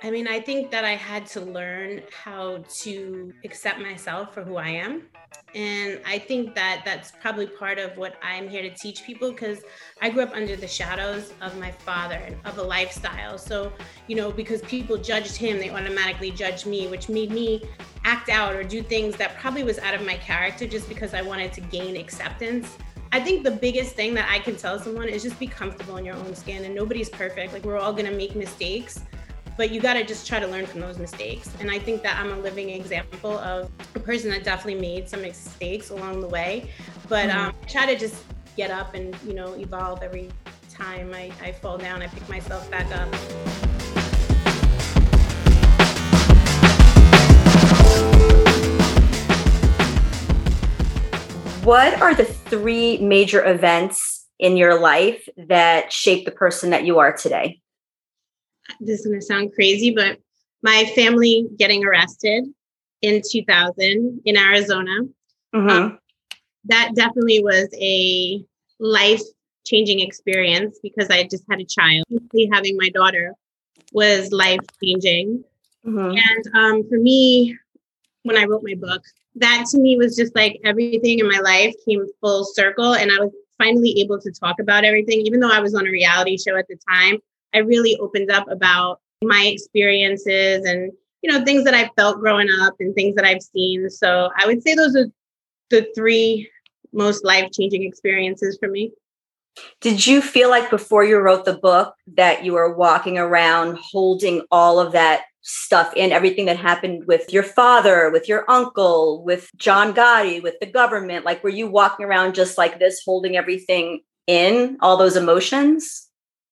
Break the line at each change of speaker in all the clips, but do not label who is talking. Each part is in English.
I mean, I think that I had to learn how to accept myself for who I am. And I think that that's probably part of what I'm here to teach people because I grew up under the shadows of my father, and of a lifestyle. So, you know, because people judged him, they automatically judged me, which made me act out or do things that probably was out of my character just because I wanted to gain acceptance. I think the biggest thing that I can tell someone is just be comfortable in your own skin and nobody's perfect. Like we're all to make mistakes but you got to just try to learn from those mistakes. And I think that I'm a living example of a person that definitely made some mistakes along the way, but mm-hmm. um, try to just get up and you know evolve every time I, I fall down. I pick myself back up.
What are the three major events in your life that shape the person that you are today?
This is going to sound crazy, but my family getting arrested in 2000 in Arizona. Mm-hmm. Um, that definitely was a life changing experience because I just had a child. Having my daughter was life changing. Mm-hmm. And um, for me, when I wrote my book, that to me was just like everything in my life came full circle. And I was finally able to talk about everything, even though I was on a reality show at the time. I really opened up about my experiences and you know things that I felt growing up and things that I've seen. So I would say those are the three most life-changing experiences for me.
Did you feel like before you wrote the book that you were walking around holding all of that stuff in everything that happened with your father, with your uncle, with John Gotti, with the government? Like, were you walking around just like this, holding everything in, all those emotions?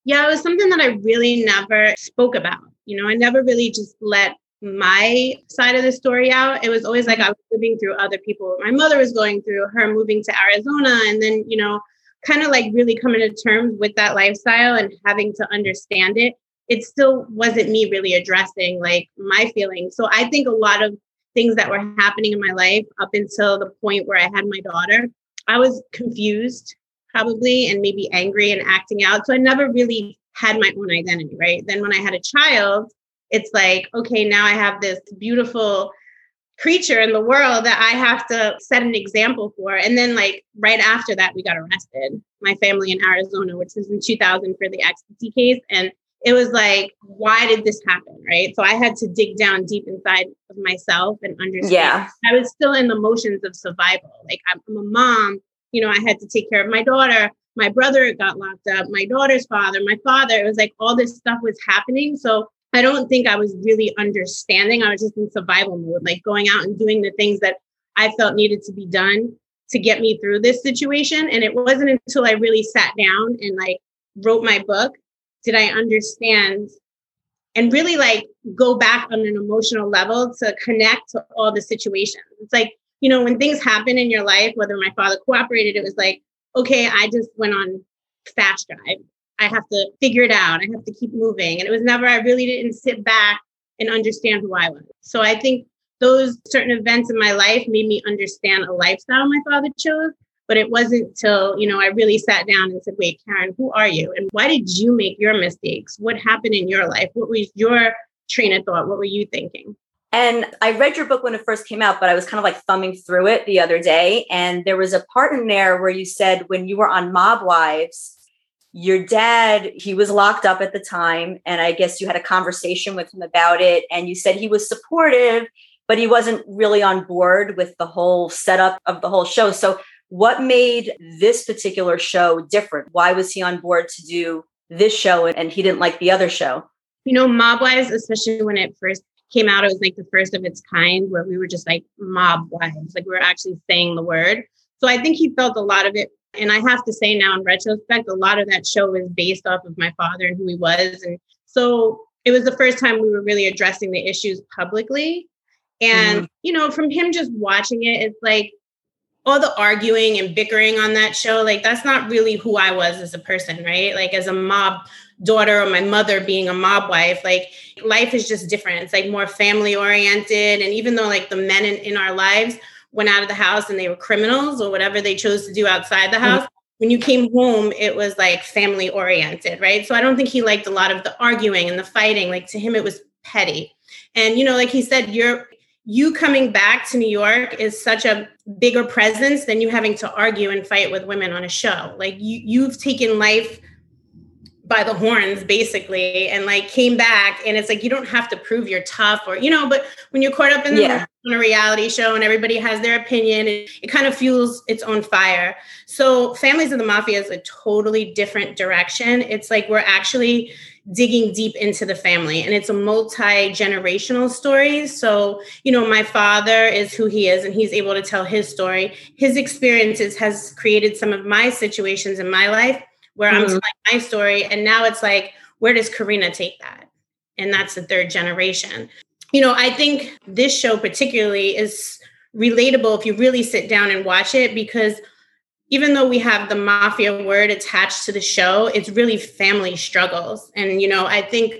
Yeah, it was something that I really never spoke about. You know, I never really just let my side of the story out. It was always like mm-hmm. I was living through other people. My mother was going through her moving to Arizona and then, you know, kind of like really coming to terms with that lifestyle and having to understand it. It still wasn't me really addressing like my feelings. So I think a lot of things that were happening in my life up until the point where I had my daughter, I was confused probably and maybe angry and acting out. So I never really had my own identity, right? Then when I had a child, it's like, okay, now I have this beautiful creature in the world that I have to set an example for. And then, like, right after that, we got arrested, my family in Arizona, which was in 2000 for the ecstasy case. And it was like, why did this happen? Right. So I had to dig down deep inside of myself and understand.
Yeah.
I was still in the motions of survival. Like, I'm, I'm a mom you know, I had to take care of my daughter. My brother got locked up, my daughter's father, my father. It was like all this stuff was happening. So I don't think I was really understanding. I was just in survival mode, like going out and doing the things that I felt needed to be done to get me through this situation. And it wasn't until I really sat down and like wrote my book did I understand and really like go back on an emotional level to connect to all the situations. It's like you know, when things happen in your life, whether my father cooperated, it was like, okay, I just went on fast drive. I have to figure it out. I have to keep moving. And it was never, I really didn't sit back and understand who I was. So I think those certain events in my life made me understand a lifestyle my father chose. But it wasn't till, you know, I really sat down and said, wait, Karen, who are you? And why did you make your mistakes? What happened in your life? What was your train of thought? What were you thinking?
And I read your book when it first came out, but I was kind of like thumbing through it the other day. And there was a part in there where you said when you were on Mob Wives, your dad, he was locked up at the time. And I guess you had a conversation with him about it. And you said he was supportive, but he wasn't really on board with the whole setup of the whole show. So, what made this particular show different? Why was he on board to do this show and he didn't like the other show?
You know, Mob Wives, especially when it first came out, it was like the first of its kind where we were just like mob wives, like we were actually saying the word. So I think he felt a lot of it. And I have to say now in retrospect, a lot of that show was based off of my father and who he was. And so it was the first time we were really addressing the issues publicly. And, mm. you know, from him just watching it, it's like all the arguing and bickering on that show, like that's not really who I was as a person, right? Like as a mob daughter or my mother being a mob wife like life is just different it's like more family oriented and even though like the men in, in our lives went out of the house and they were criminals or whatever they chose to do outside the house mm-hmm. when you came home it was like family oriented right so i don't think he liked a lot of the arguing and the fighting like to him it was petty. And you know, like he said, you're you coming back to New York is such a bigger presence than you having to argue and fight with women on a show. Like you you've taken life by the horns basically and like came back and it's like you don't have to prove you're tough or you know but when you're caught up in yeah. on a reality show and everybody has their opinion it, it kind of fuels its own fire. So families of the mafia is a totally different direction. It's like we're actually digging deep into the family and it's a multi-generational story. So you know my father is who he is and he's able to tell his story. His experiences has created some of my situations in my life where mm-hmm. i'm telling my story and now it's like where does karina take that and that's the third generation you know i think this show particularly is relatable if you really sit down and watch it because even though we have the mafia word attached to the show, it's really family struggles. And, you know, I think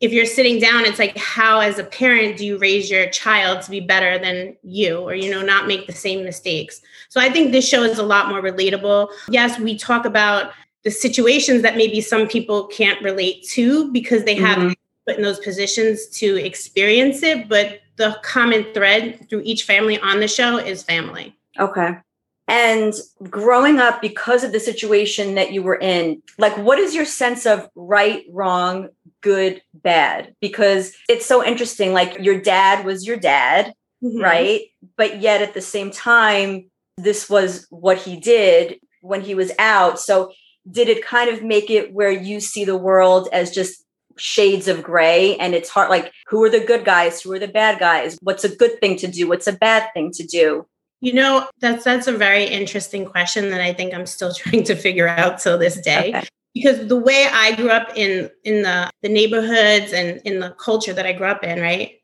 if you're sitting down, it's like, how, as a parent, do you raise your child to be better than you or, you know, not make the same mistakes? So I think this show is a lot more relatable. Yes, we talk about the situations that maybe some people can't relate to because they mm-hmm. haven't put in those positions to experience it. But the common thread through each family on the show is family.
Okay. And growing up because of the situation that you were in, like what is your sense of right, wrong, good, bad? Because it's so interesting. Like your dad was your dad, mm-hmm. right? But yet at the same time, this was what he did when he was out. So did it kind of make it where you see the world as just shades of gray and it's hard like who are the good guys who are the bad guys what's a good thing to do what's a bad thing to do
you know, that's that's a very interesting question that I think I'm still trying to figure out till this day. Okay. Because the way I grew up in in the the neighborhoods and in the culture that I grew up in, right?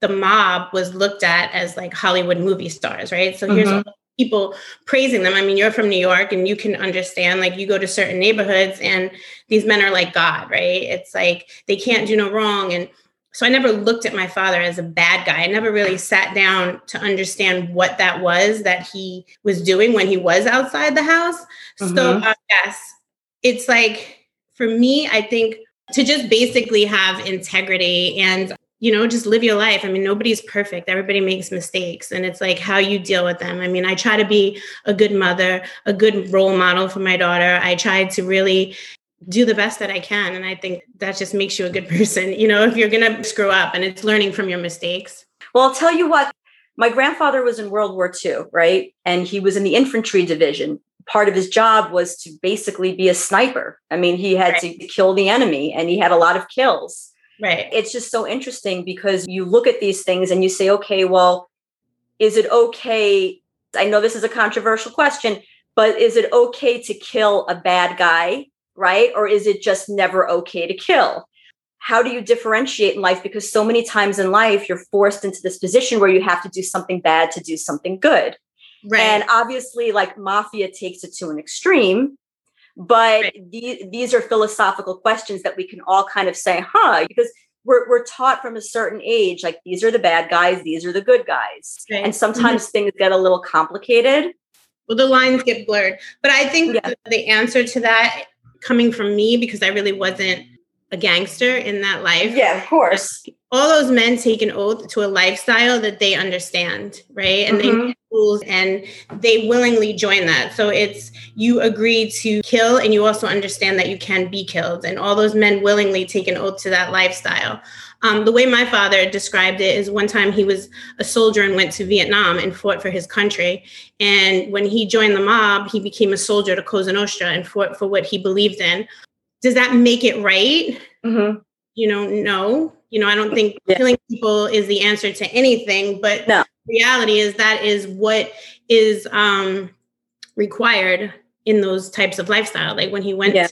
The mob was looked at as like Hollywood movie stars, right? So here's mm-hmm. People praising them. I mean, you're from New York and you can understand like you go to certain neighborhoods and these men are like God, right? It's like they can't do no wrong and so I never looked at my father as a bad guy. I never really sat down to understand what that was that he was doing when he was outside the house. Mm-hmm. So, uh, yes, it's like for me, I think to just basically have integrity and you know just live your life i mean nobody's perfect everybody makes mistakes and it's like how you deal with them i mean i try to be a good mother a good role model for my daughter i try to really do the best that I can. And I think that just makes you a good person, you know, if you're going to screw up and it's learning from your mistakes.
Well, I'll tell you what, my grandfather was in World War II, right? And he was in the infantry division. Part of his job was to basically be a sniper. I mean, he had right. to kill the enemy and he had a lot of kills.
Right.
It's just so interesting because you look at these things and you say, okay, well, is it okay? I know this is a controversial question, but is it okay to kill a bad guy right? Or is it just never okay to kill? How do you differentiate in life? Because so many times in life, you're forced into this position where you have to do something bad to do something good. Right. And obviously, like mafia takes it to an extreme, but right. the, these are philosophical questions that we can all kind of say, huh, because we're, we're taught from a certain age, like these are the bad guys, these are the good guys. Right. And sometimes mm-hmm. things get a little complicated.
Well, the lines get blurred. But I think yeah. the answer to that coming from me because I really wasn't a gangster in that life.
Yeah, of course.
All those men take an oath to a lifestyle that they understand, right? And mm-hmm. they rules and they willingly join that. So it's you agree to kill and you also understand that you can be killed. And all those men willingly take an oath to that lifestyle. Um, the way my father described it is one time he was a soldier and went to Vietnam and fought for his country. And when he joined the mob, he became a soldier to Cosa Nostra and fought for what he believed in. Does that make it right? Mm-hmm. You know, no. You know, I don't think yeah. killing people is the answer to anything, but no. reality is that is what is um, required in those types of lifestyle. Like when he went yeah.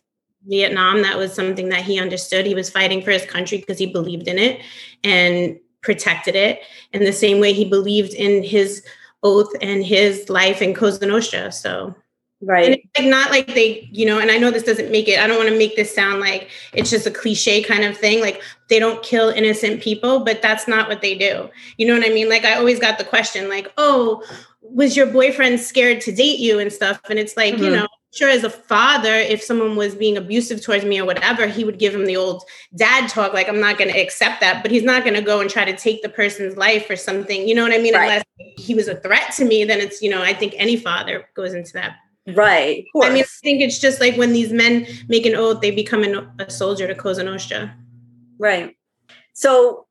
Vietnam, that was something that he understood. He was fighting for his country because he believed in it and protected it. In the same way he believed in his oath and his life in Cosa Nostra. So
Right. And
like not like they, you know, and I know this doesn't make it, I don't want to make this sound like it's just a cliche kind of thing. Like they don't kill innocent people, but that's not what they do. You know what I mean? Like I always got the question, like, oh, was your boyfriend scared to date you and stuff? And it's like, mm-hmm. you know, sure as a father, if someone was being abusive towards me or whatever, he would give him the old dad talk, like, I'm not going to accept that. But he's not going to go and try to take the person's life or something. You know what I mean? Right. Unless he was a threat to me, then it's, you know, I think any father goes into that.
Right.
I mean, I think it's just like when these men make an oath, they become an, a soldier to Cosa Nostra.
Right. So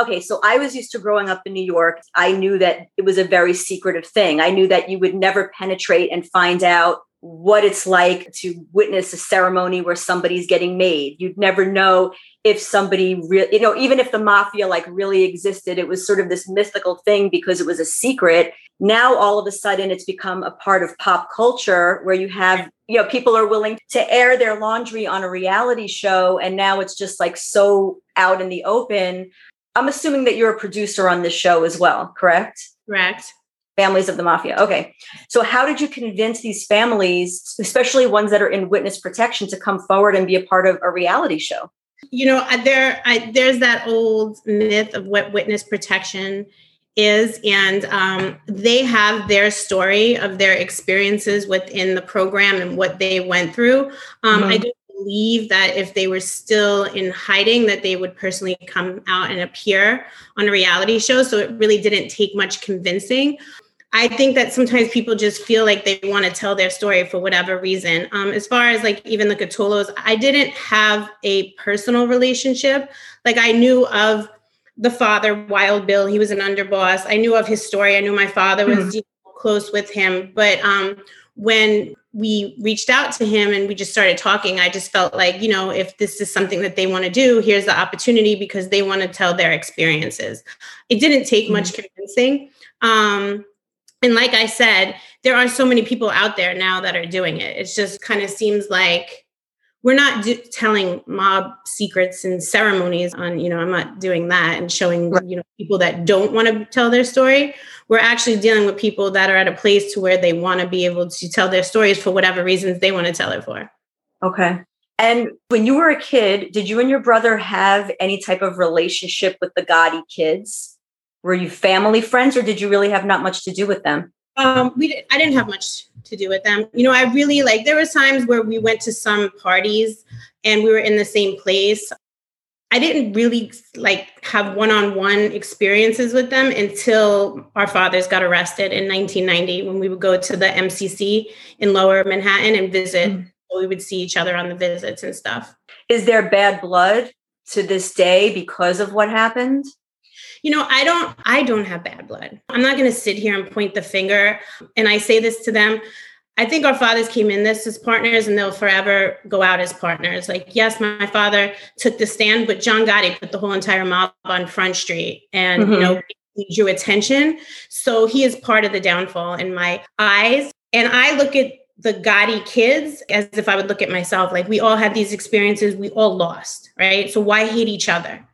okay, so I was used to growing up in New York. I knew that it was a very secretive thing. I knew that you would never penetrate and find out what it's like to witness a ceremony where somebody's getting made. You'd never know if somebody really, you know, even if the mafia like really existed, it was sort of this mythical thing because it was a secret. Now, all of a sudden, it's become a part of pop culture where you have, you know, people are willing to air their laundry on a reality show. And now it's just like so out in the open. I'm assuming that you're a producer on this show as well, correct?
Correct
families of the mafia. Okay. So how did you convince these families, especially ones that are in witness protection, to come forward and be a part of a reality show?
You know, there I, there's that old myth of what witness protection is, and um, they have their story of their experiences within the program and what they went through. Um, mm-hmm. I do believe that if they were still in hiding that they would personally come out and appear on a reality show so it really didn't take much convincing I think that sometimes people just feel like they want to tell their story for whatever reason. Um, as far as like even the Cutolos, I didn't have a personal relationship. Like I knew of the father, Wild Bill. He was an underboss. I knew of his story. I knew my father was mm-hmm. close with him. But um, when we reached out to him and we just started talking, I just felt like, you know, if this is something that they want to do, here's the opportunity because they want to tell their experiences. It didn't take mm-hmm. much convincing. Um, and like I said, there are so many people out there now that are doing it. It just kind of seems like we're not do- telling mob secrets and ceremonies on, you know, I'm not doing that and showing, you know, people that don't want to tell their story. We're actually dealing with people that are at a place to where they want to be able to tell their stories for whatever reasons they want to tell it for.
Okay. And when you were a kid, did you and your brother have any type of relationship with the Gotti kids? were you family friends or did you really have not much to do with them
um we did, i didn't have much to do with them. You know i really like there were times where we went to some parties and we were in the same place. I didn't really like have one-on-one experiences with them until our fathers got arrested in 1990 when we would go to the mcc in lower manhattan and visit mm-hmm. we would see each other on the visits and stuff.
Is there bad blood to this day because of what happened
you know i don't i don't have bad blood i'm not going to sit here and point the finger and i say this to them i think our fathers came in this as partners and they'll forever go out as partners like yes my father took the stand but john gotti put the whole entire mob on front street and mm-hmm. you know he drew attention so he is part of the downfall in my eyes and i look at the Gotti kids as if I would look at myself. Like we all had these experiences, we all lost, right? So why hate each other?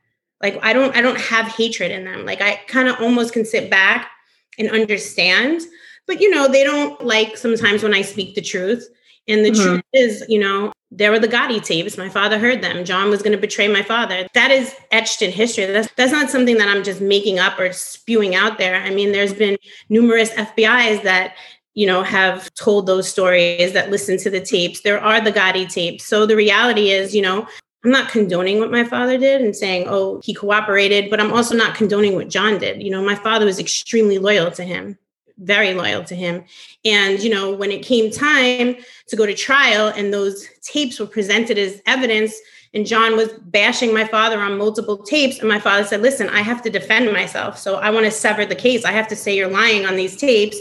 Like i don't i don't have hatred in them like i kind of almost can sit back and understand but you know they don't like sometimes when i speak the truth and the mm-hmm. truth is you know there were the Gotti tapes. My father heard them. John was going to betray my father. That is etched in history. That's that's not something that I'm just making up or spewing out there. I mean, there's been numerous FBI's that you know have told those stories that listen to the tapes. There are the Gotti tapes. So the reality is, you know, I'm not condoning what my father did and saying, oh, he cooperated, but I'm also not condoning what John did. You know, my father was extremely loyal to him, very loyal to him. And, you know, when it came time to go to trial and those tapes were presented as evidence, and John was bashing my father on multiple tapes, and my father said, listen, I have to defend myself. So I want to sever the case. I have to say you're lying on these tapes.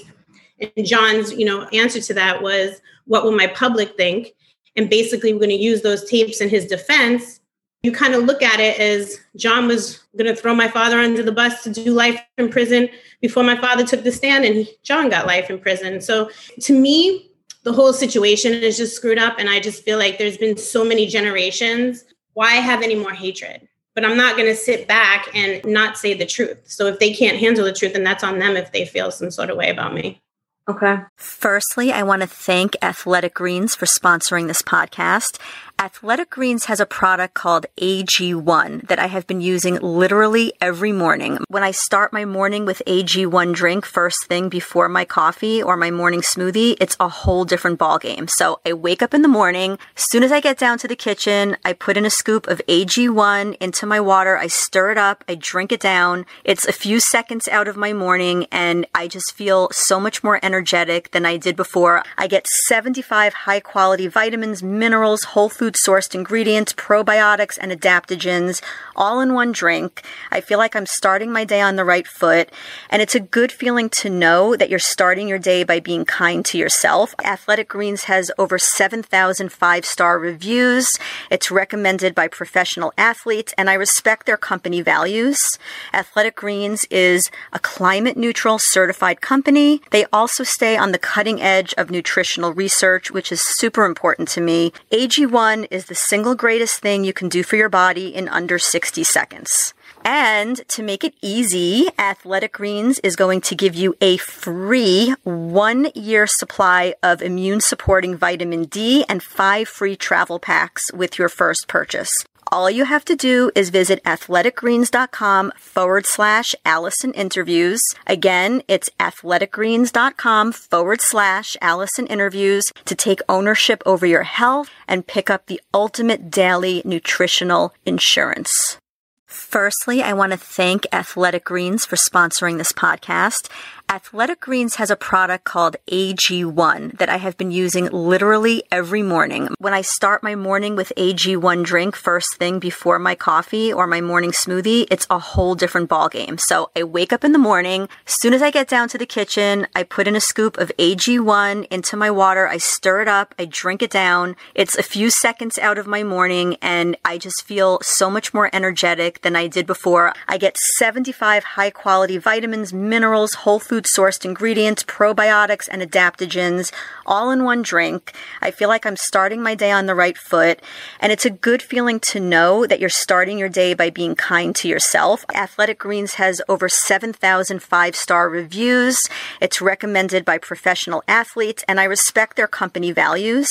And John's, you know, answer to that was, what will my public think? And basically we're going to use those tapes in his defense. You kind of look at it as john was going to throw my father under the bus to do life in prison before my father took the stand and john got life in prison. So to me the whole situation is just screwed up and i just feel like there's been so many generations. Why have any more hatred? But i'm not going to sit back and not say the truth. So if they can't handle the truth then that's on them if they feel some sort of way about me
Okay.
Firstly, I want to thank Athletic Greens for sponsoring this podcast.
Athletic Greens has a product called AG1 that I have been using literally every morning. When I start my morning with AG1 drink first thing before my coffee or my morning smoothie, it's a whole different ballgame. So I wake up in the morning. As soon as I get down to the kitchen, I put in a scoop of AG1 into my water. I stir it up. I drink it down. It's a few seconds out of my morning and I just feel so much more energetic than I did before. I get 75 high quality vitamins, minerals, whole food food sourced ingredients, probiotics, and adaptogens all in one drink. I feel like I'm starting my day on the right foot. And it's a good feeling to know that you're starting your day by being kind to yourself. Athletic Greens has over 7,000 five star reviews. It's recommended by professional athletes, and I respect their company values. Athletic Greens is a climate neutral certified company. They also stay on the cutting edge of nutritional research, which is super important to me. AG1 one is the single greatest thing you can do for your body in under 60 seconds. And to make it easy, Athletic Greens is going to give you a free one year supply of immune supporting vitamin D and five free travel packs with your first purchase. All you have to do is visit athleticgreens.com forward slash Allison interviews. Again, it's athleticgreens.com forward slash Allison interviews to take ownership over your health and pick up the ultimate daily nutritional insurance. Firstly, I want to thank Athletic Greens for sponsoring this podcast. Athletic Greens has a product called AG1 that I have been using literally every morning. When I start my morning with AG1 drink first thing before my coffee or my morning smoothie, it's a whole different ballgame. So I wake up in the morning. Soon as I get down to the kitchen, I put in a scoop of AG1 into my water. I stir it up. I drink it down. It's a few seconds out of my morning and I just feel so much more energetic than I did before. I get 75 high quality vitamins, minerals, whole food food sourced ingredients, probiotics, and adaptogens all in one drink. I feel like I'm starting my day on the right foot. And it's a good feeling to know that you're starting your day by being kind to yourself. Athletic Greens has over 7,000 five star reviews. It's recommended by professional athletes, and I respect their company values.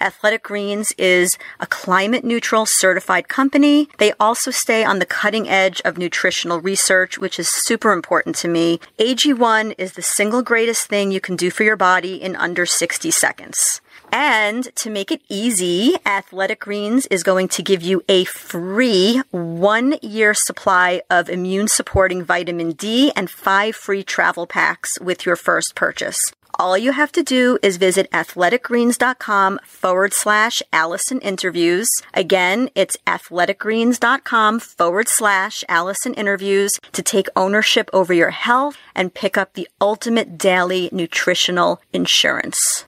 Athletic Greens is a climate neutral certified company. They also stay on the cutting edge of nutritional research, which is super important to me. AG1 one is the single greatest thing you can do for your body in under 60 seconds. And to make it easy, Athletic Greens is going to give you a free one year supply of immune supporting vitamin D and five free travel packs with your first purchase. All you have to do is visit athleticgreens.com forward slash Allison interviews. Again, it's athleticgreens.com forward slash Allison interviews to take ownership over your health and pick up the ultimate daily nutritional insurance.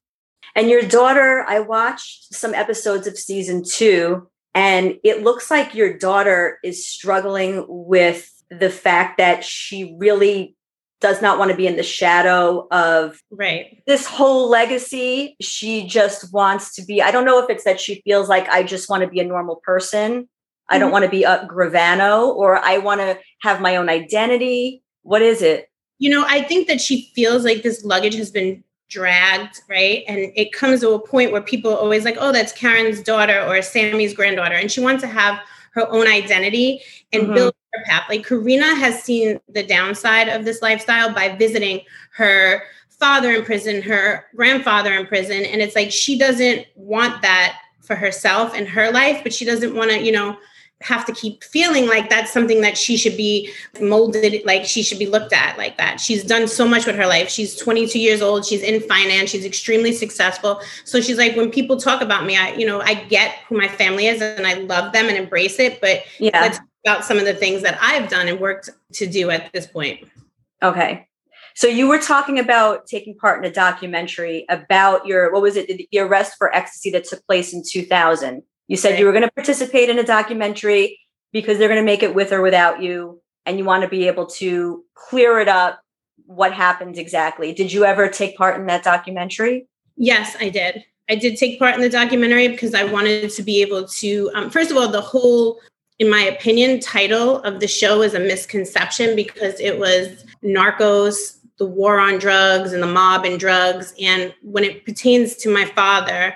And your daughter, I watched some episodes of season two, and it looks like your daughter is struggling with the fact that she really does not want to be in the shadow of
right
this whole legacy she just wants to be i don't know if it's that she feels like i just want to be a normal person mm-hmm. i don't mm-hmm. want to be a gravano or i want to have my own identity what is it
you know i think that she feels like this luggage has been dragged right and it comes to a point where people are always like oh that's karen's daughter or sammy's granddaughter and she wants to have her own identity and mm-hmm. build path. Like Karina has seen the downside of this lifestyle by visiting her father in prison, her grandfather in prison. And it's like she doesn't want that for herself and her life, but she doesn't want to, you know, have to keep feeling like that's something that she should be molded like she should be looked at like that. She's done so much with her life. She's 22 years old. She's in finance. She's extremely successful. So she's like when people talk about me i you know i get who my family is and i love them and embrace it but yeah. let's about some of the things that i've done and worked to do at this point
okay so you were talking about taking part in a documentary about your what was it the arrest for ecstasy that took place in 2000 you said right. you were going to participate in a documentary because they're going to make it with or without you, and you want to be able to clear it up what happened exactly. Did you ever take part in that documentary?
Yes, I did. I did take part in the documentary because I wanted to be able to, um, first of all, the whole, in my opinion, title of the show is a misconception because it was Narcos, the war on drugs, and the mob and drugs. And when it pertains to my father,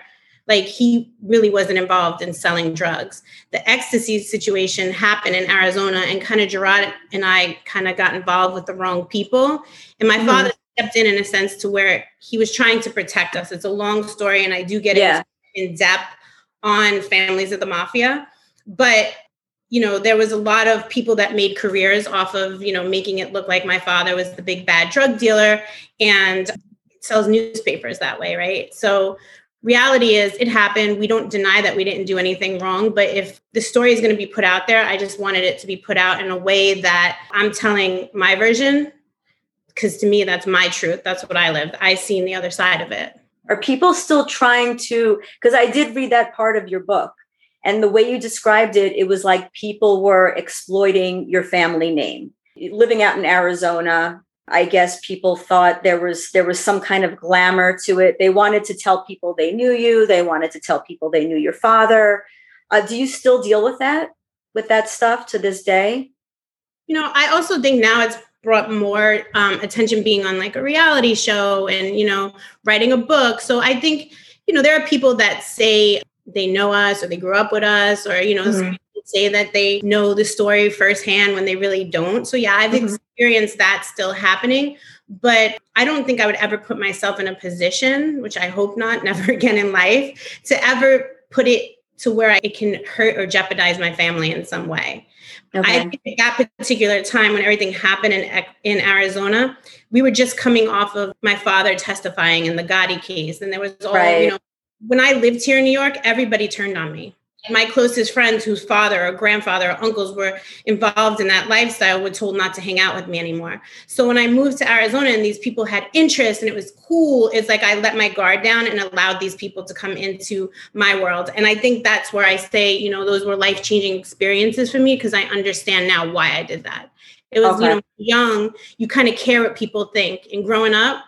like he really wasn't involved in selling drugs. The ecstasy situation happened in Arizona, and kind of Gerard and I kind of got involved with the wrong people. And my mm-hmm. father stepped in in a sense to where he was trying to protect us. It's a long story, and I do get yeah. in depth on families of the mafia. But you know, there was a lot of people that made careers off of, you know, making it look like my father was the big bad drug dealer and sells newspapers that way, right? So reality is it happened. We don't deny that we didn't do anything wrong, but if the story is going to be put out there, I just wanted it to be put out in a way that I'm telling my version because to me that's my truth. That's what I lived. I seen the other side of it.
Are people still trying to because I did read that part of your book and the way you described it, it was like people were exploiting your family name. Living out in Arizona, I guess people thought there was there was some kind of glamour to it. They wanted to tell people they knew you. They wanted to tell people they knew your father. Uh, do you still deal with that with that stuff to this day?
You know, I also think now it's brought more um, attention being on like a reality show and you know writing a book. So I think you know there are people that say they know us or they grew up with us or you know mm-hmm. say that they know the story firsthand when they really don't so yeah i've mm-hmm. experienced that still happening but i don't think i would ever put myself in a position which i hope not never again in life to ever put it to where it can hurt or jeopardize my family in some way okay. i think at that particular time when everything happened in, in arizona we were just coming off of my father testifying in the gotti case and there was all right. you know when I lived here in New York, everybody turned on me. My closest friends, whose father or grandfather or uncles were involved in that lifestyle, were told not to hang out with me anymore. So when I moved to Arizona and these people had interest and it was cool, it's like I let my guard down and allowed these people to come into my world. And I think that's where I say, you know, those were life changing experiences for me because I understand now why I did that. It was, okay. you know, young, you kind of care what people think. And growing up,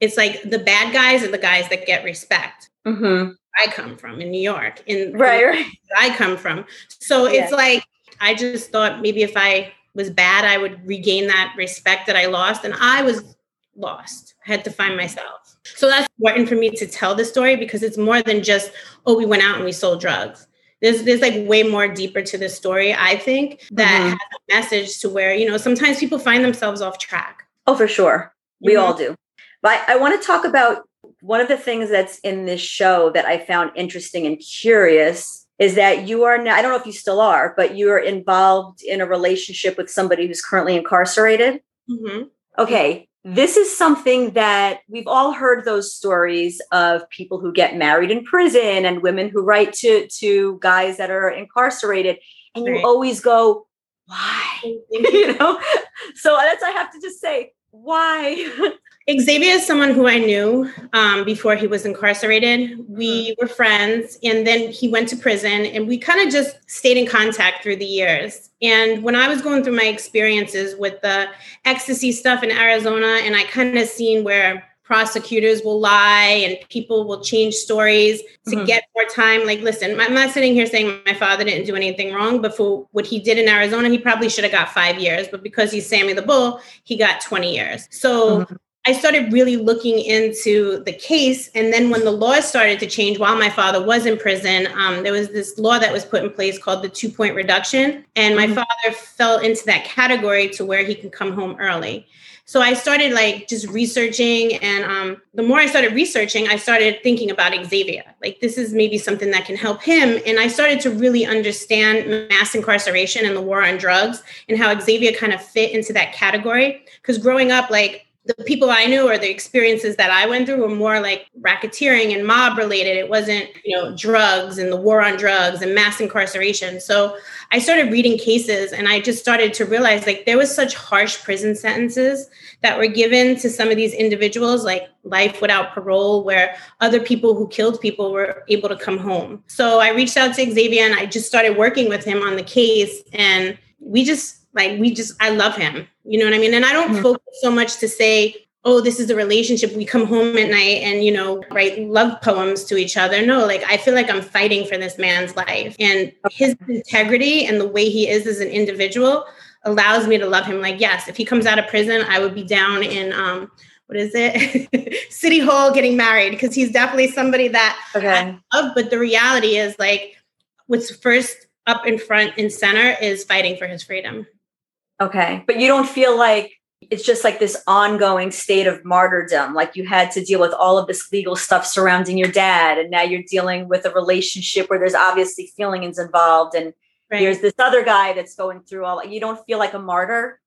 it's like the bad guys are the guys that get respect mm-hmm. I come from in New York, in right, right. I come from. So yeah. it's like I just thought maybe if I was bad, I would regain that respect that I lost, and I was lost. I had to find myself. So that's important for me to tell the story because it's more than just oh we went out and we sold drugs. There's there's like way more deeper to the story. I think that mm-hmm. has a message to where you know sometimes people find themselves off track.
Oh, for sure, we mm-hmm. all do. But I, I want to talk about one of the things that's in this show that I found interesting and curious is that you are now, I don't know if you still are, but you are involved in a relationship with somebody who's currently incarcerated. Mm-hmm. Okay. This is something that we've all heard those stories of people who get married in prison and women who write to, to guys that are incarcerated. And you right. always go, why? you know? So that's, I have to just say, why?
Xavier is someone who I knew um, before he was incarcerated. We mm-hmm. were friends, and then he went to prison, and we kind of just stayed in contact through the years. And when I was going through my experiences with the ecstasy stuff in Arizona, and I kind of seen where prosecutors will lie and people will change stories to mm-hmm. get more time. Like, listen, I'm not sitting here saying my father didn't do anything wrong, but for what he did in Arizona, he probably should have got five years. But because he's Sammy the Bull, he got 20 years. So mm-hmm. I started really looking into the case. And then when the laws started to change while my father was in prison, um, there was this law that was put in place called the two point reduction. And my mm-hmm. father fell into that category to where he can come home early. So I started like just researching. And um, the more I started researching, I started thinking about Xavier. Like, this is maybe something that can help him. And I started to really understand mass incarceration and the war on drugs and how Xavier kind of fit into that category. Because growing up, like, the people I knew or the experiences that I went through were more like racketeering and mob related. It wasn't, you know, drugs and the war on drugs and mass incarceration. So I started reading cases and I just started to realize like there was such harsh prison sentences that were given to some of these individuals, like life without parole, where other people who killed people were able to come home. So I reached out to Xavier and I just started working with him on the case and we just like we just i love him you know what i mean and i don't mm-hmm. focus so much to say oh this is a relationship we come home at night and you know write love poems to each other no like i feel like i'm fighting for this man's life and his integrity and the way he is as an individual allows me to love him like yes if he comes out of prison i would be down in um what is it? City Hall getting married because he's definitely somebody that
okay.
I love. But the reality is like what's first up in front and center is fighting for his freedom.
Okay. But you don't feel like it's just like this ongoing state of martyrdom. Like you had to deal with all of this legal stuff surrounding your dad, and now you're dealing with a relationship where there's obviously feelings involved, and right. here's this other guy that's going through all. You don't feel like a martyr.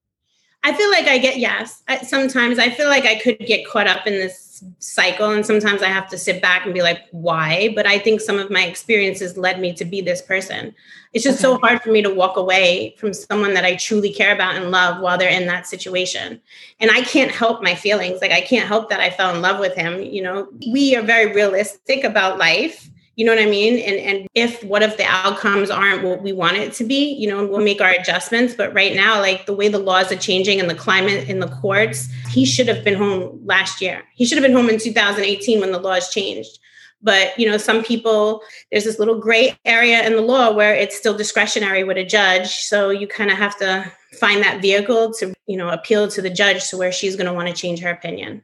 I feel like I get yes. I, sometimes I feel like I could get caught up in this cycle, and sometimes I have to sit back and be like, "Why?" But I think some of my experiences led me to be this person. It's just okay. so hard for me to walk away from someone that I truly care about and love while they're in that situation, and I can't help my feelings. Like I can't help that I fell in love with him. You know, we are very realistic about life you know what I mean? And and if what if the outcomes aren't what we want it to be, you know, we'll make our adjustments. But right now, like the way the laws are changing and the climate in the courts, he should have been home last year. He should have been home in 2018 when the laws changed. But you know, some people there's this little gray area in the law where it's still discretionary with a judge. So you kind of have to find that vehicle to, you know, appeal to the judge to where she's going to want to change her opinion.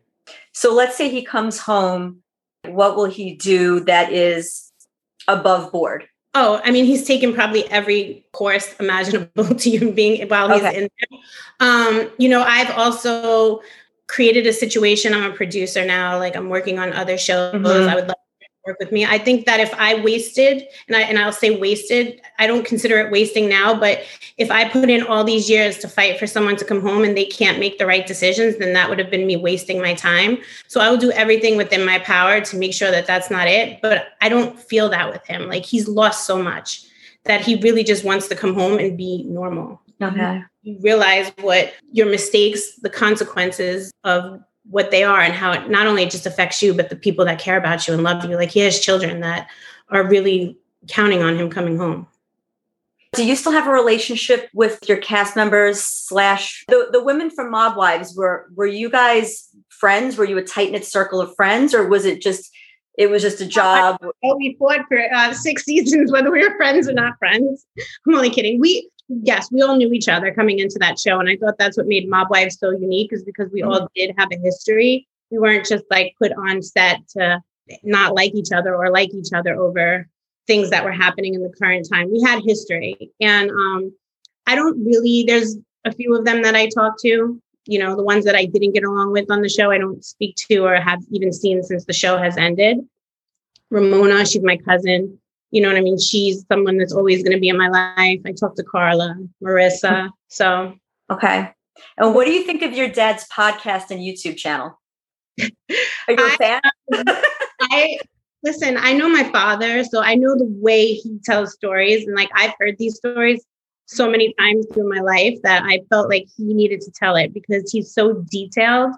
So let's say he comes home what will he do that is above board?
Oh, I mean, he's taken probably every course imaginable to you being while he's okay. in there. Um, you know, I've also created a situation. I'm a producer now, like I'm working on other shows. Mm-hmm. I would love work with me. I think that if I wasted, and I and I'll say wasted, I don't consider it wasting now, but if I put in all these years to fight for someone to come home and they can't make the right decisions, then that would have been me wasting my time. So I will do everything within my power to make sure that that's not it. But I don't feel that with him. Like he's lost so much that he really just wants to come home and be normal.
Okay.
You realize what your mistakes, the consequences of what they are and how it not only just affects you, but the people that care about you and love you. Like he has children that are really counting on him coming home.
Do you still have a relationship with your cast members slash the, the women from Mob Wives? Were were you guys friends? Were you a tight knit circle of friends, or was it just it was just a job?
Oh, we fought for uh, six seasons, whether we were friends or not friends. I'm only kidding. We yes, we all knew each other coming into that show. And I thought that's what made Mob Wives so unique is because we mm-hmm. all did have a history. We weren't just like put on set to not like each other or like each other over things that were happening in the current time. We had history. And um, I don't really, there's a few of them that I talk to. You know, the ones that I didn't get along with on the show, I don't speak to or have even seen since the show has ended. Ramona, she's my cousin you know what I mean? She's someone that's always going to be in my life. I talk to Carla, Marissa. Mm-hmm. So,
okay. And what do you think of your dad's podcast and YouTube channel? Are you a fan?
Um, I listen, I know my father, so I know the way he tells stories. And like I've heard these stories so many times through my life that I felt like he needed to tell it because he's so detailed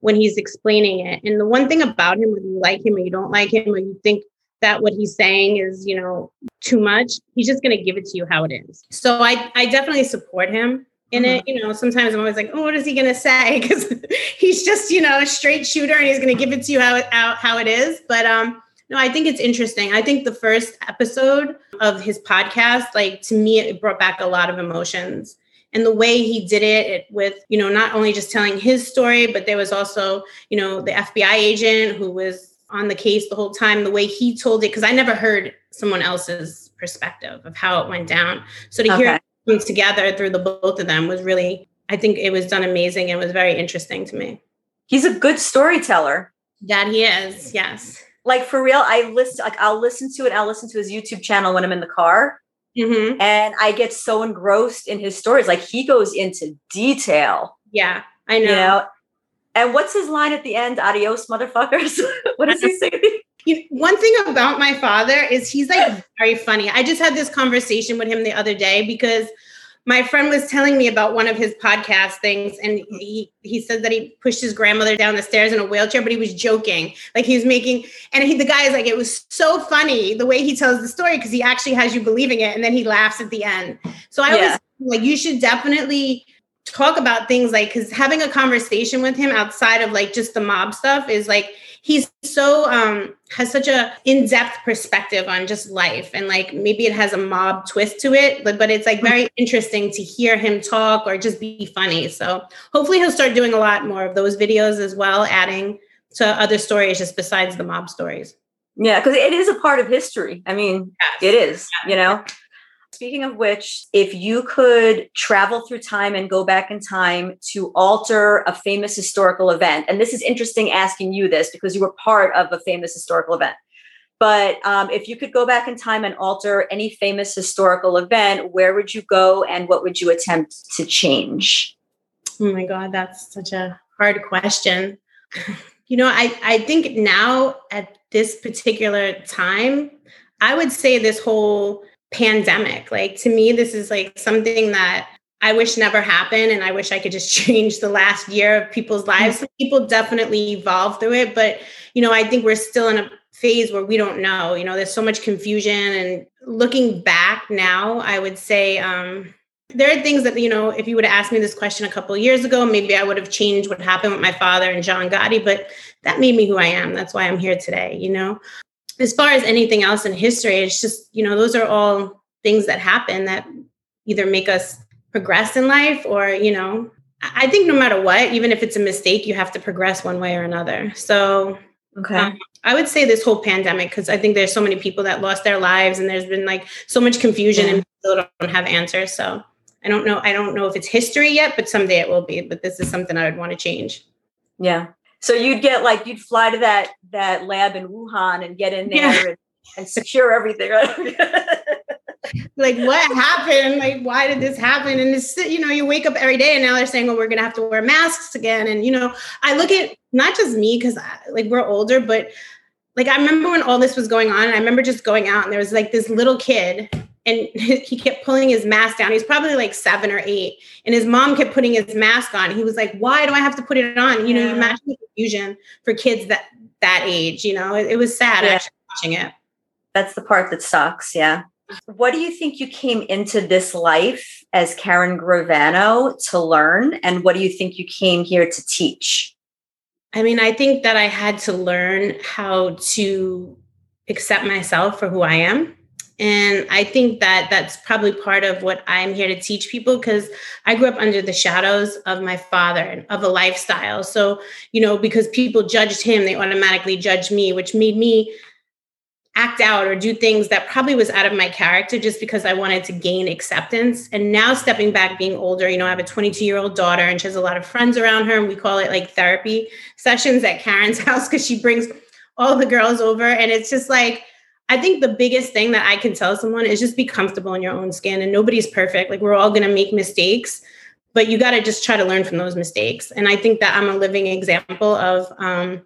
when he's explaining it. And the one thing about him, whether you like him or you don't like him, or you think that what he's saying is, you know, too much, he's just going to give it to you how it is. So I, I definitely support him in mm-hmm. it. You know, sometimes I'm always like, oh, what is he going to say? Because he's just, you know, a straight shooter and he's going to give it to you how, how, how it is. But, um, no, I think it's interesting. I think the first episode of his podcast, like to me, it brought back a lot of emotions. And the way he did it, it with, you know, not only just telling his story, but there was also, you know, the FBI agent who was on the case the whole time, the way he told it, because I never heard someone else's perspective of how it went down. So to okay. hear it together through the both of them was really, I think it was done amazing and was very interesting to me.
He's a good storyteller.
That he is, yes.
Like for real, I listen. Like I'll listen to it. I'll listen to his YouTube channel when I'm in the car,
mm-hmm.
and I get so engrossed in his stories. Like he goes into detail.
Yeah, I know.
You know, and what's his line at the end? Adios, motherfuckers. what does he say?
One thing about my father is he's like very funny. I just had this conversation with him the other day because my friend was telling me about one of his podcast things and he he said that he pushed his grandmother down the stairs in a wheelchair but he was joking like he was making and he, the guy is like it was so funny the way he tells the story because he actually has you believing it and then he laughs at the end so i yeah. was like you should definitely talk about things like because having a conversation with him outside of like just the mob stuff is like he's so um has such a in-depth perspective on just life and like maybe it has a mob twist to it but, but it's like very interesting to hear him talk or just be funny. So hopefully he'll start doing a lot more of those videos as well adding to other stories just besides the mob stories.
Yeah because it is a part of history. I mean yes. it is you know Speaking of which, if you could travel through time and go back in time to alter a famous historical event, and this is interesting asking you this because you were part of a famous historical event. But um, if you could go back in time and alter any famous historical event, where would you go and what would you attempt to change?
Oh my God, that's such a hard question. you know, I, I think now at this particular time, I would say this whole pandemic. Like to me, this is like something that I wish never happened. And I wish I could just change the last year of people's lives. Some people definitely evolve through it. But, you know, I think we're still in a phase where we don't know. You know, there's so much confusion. And looking back now, I would say, um, there are things that you know if you would have asked me this question a couple years ago maybe i would have changed what happened with my father and john gotti but that made me who i am that's why i'm here today you know as far as anything else in history, it's just, you know, those are all things that happen that either make us progress in life or, you know, I think no matter what, even if it's a mistake, you have to progress one way or another. So, okay. Um, I would say this whole pandemic, because I think there's so many people that lost their lives and there's been like so much confusion yeah. and people don't have answers. So I don't know. I don't know if it's history yet, but someday it will be. But this is something I would want to change.
Yeah. So you'd get like you'd fly to that that lab in Wuhan and get in there yeah. and, and secure everything.
like what happened? Like why did this happen? And it's you know you wake up every day and now they're saying, well, we're gonna have to wear masks again. And you know I look at not just me because like we're older, but like I remember when all this was going on, and I remember just going out and there was like this little kid and he kept pulling his mask down. He's probably like seven or eight, and his mom kept putting his mask on. He was like, "Why do I have to put it on?" You know, you imagine the confusion for kids that that age. You know, it, it was sad yeah. actually watching it.
That's the part that sucks. Yeah. What do you think you came into this life as Karen Gravano to learn, and what do you think you came here to teach?
I mean, I think that I had to learn how to accept myself for who I am and I think that that's probably part of what I'm here to teach people because I grew up under the shadows of my father and of a lifestyle. So, you know, because people judged him, they automatically judged me, which made me act out or do things that probably was out of my character just because I wanted to gain acceptance. And now stepping back, being older, you know, I have a 22 year old daughter and she has a lot of friends around her. And we call it like therapy sessions at Karen's house because she brings all the girls over. And it's just like, I think the biggest thing that I can tell someone is just be comfortable in your own skin. And nobody's perfect. Like we're all going to make mistakes, but you got to just try to learn from those mistakes. And I think that I'm a living example of um,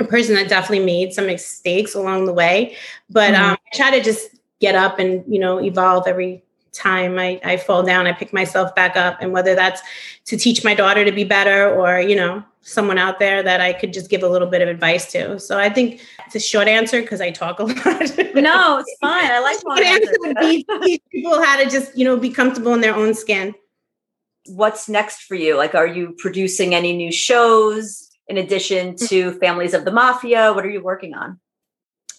a person that definitely made some mistakes along the way. But mm-hmm. um, I try to just get up and you know evolve every time I, I fall down. I pick myself back up, and whether that's to teach my daughter to be better or you know someone out there that I could just give a little bit of advice to. So I think it's a short answer because I talk a lot.
no, it's fine. I like short answer would
be teach people how to just, you know, be comfortable in their own skin.
What's next for you? Like, are you producing any new shows in addition mm. to Families of the Mafia? What are you working on?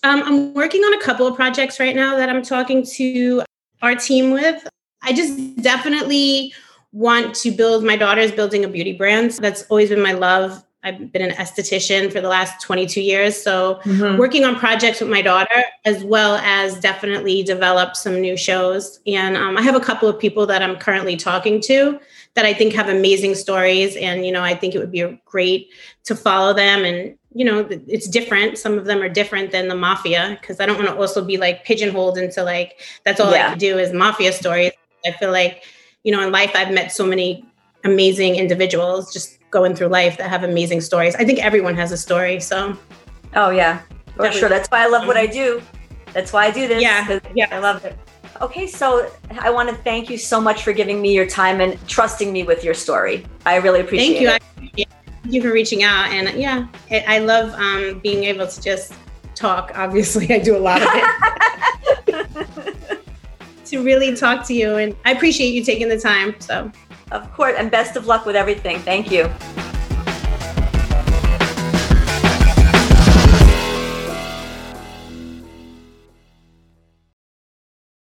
Um, I'm working on a couple of projects right now that I'm talking to our team with. I just definitely want to build my daughter's building a beauty brand. That's always been my love. I've been an esthetician for the last 22 years. So, mm-hmm. working on projects with my daughter, as well as definitely develop some new shows. And um, I have a couple of people that I'm currently talking to that I think have amazing stories. And, you know, I think it would be great to follow them. And, you know, it's different. Some of them are different than the mafia because I don't want to also be like pigeonholed into like, that's all yeah. I can do is mafia stories. I feel like you know, in life, I've met so many amazing individuals just going through life that have amazing stories. I think everyone has a story. So,
oh, yeah, for sure. That's why I love what I do. That's why I do this.
Yeah. Yeah.
I love it. Okay, so I want to thank you so much for giving me your time and trusting me with your story. I really appreciate
thank you.
it.
Thank you for reaching out. And yeah, I love um, being able to just talk. Obviously, I do a lot of it. to really talk to you. And I appreciate you taking the time. So
Of course. And best of luck with everything. Thank you.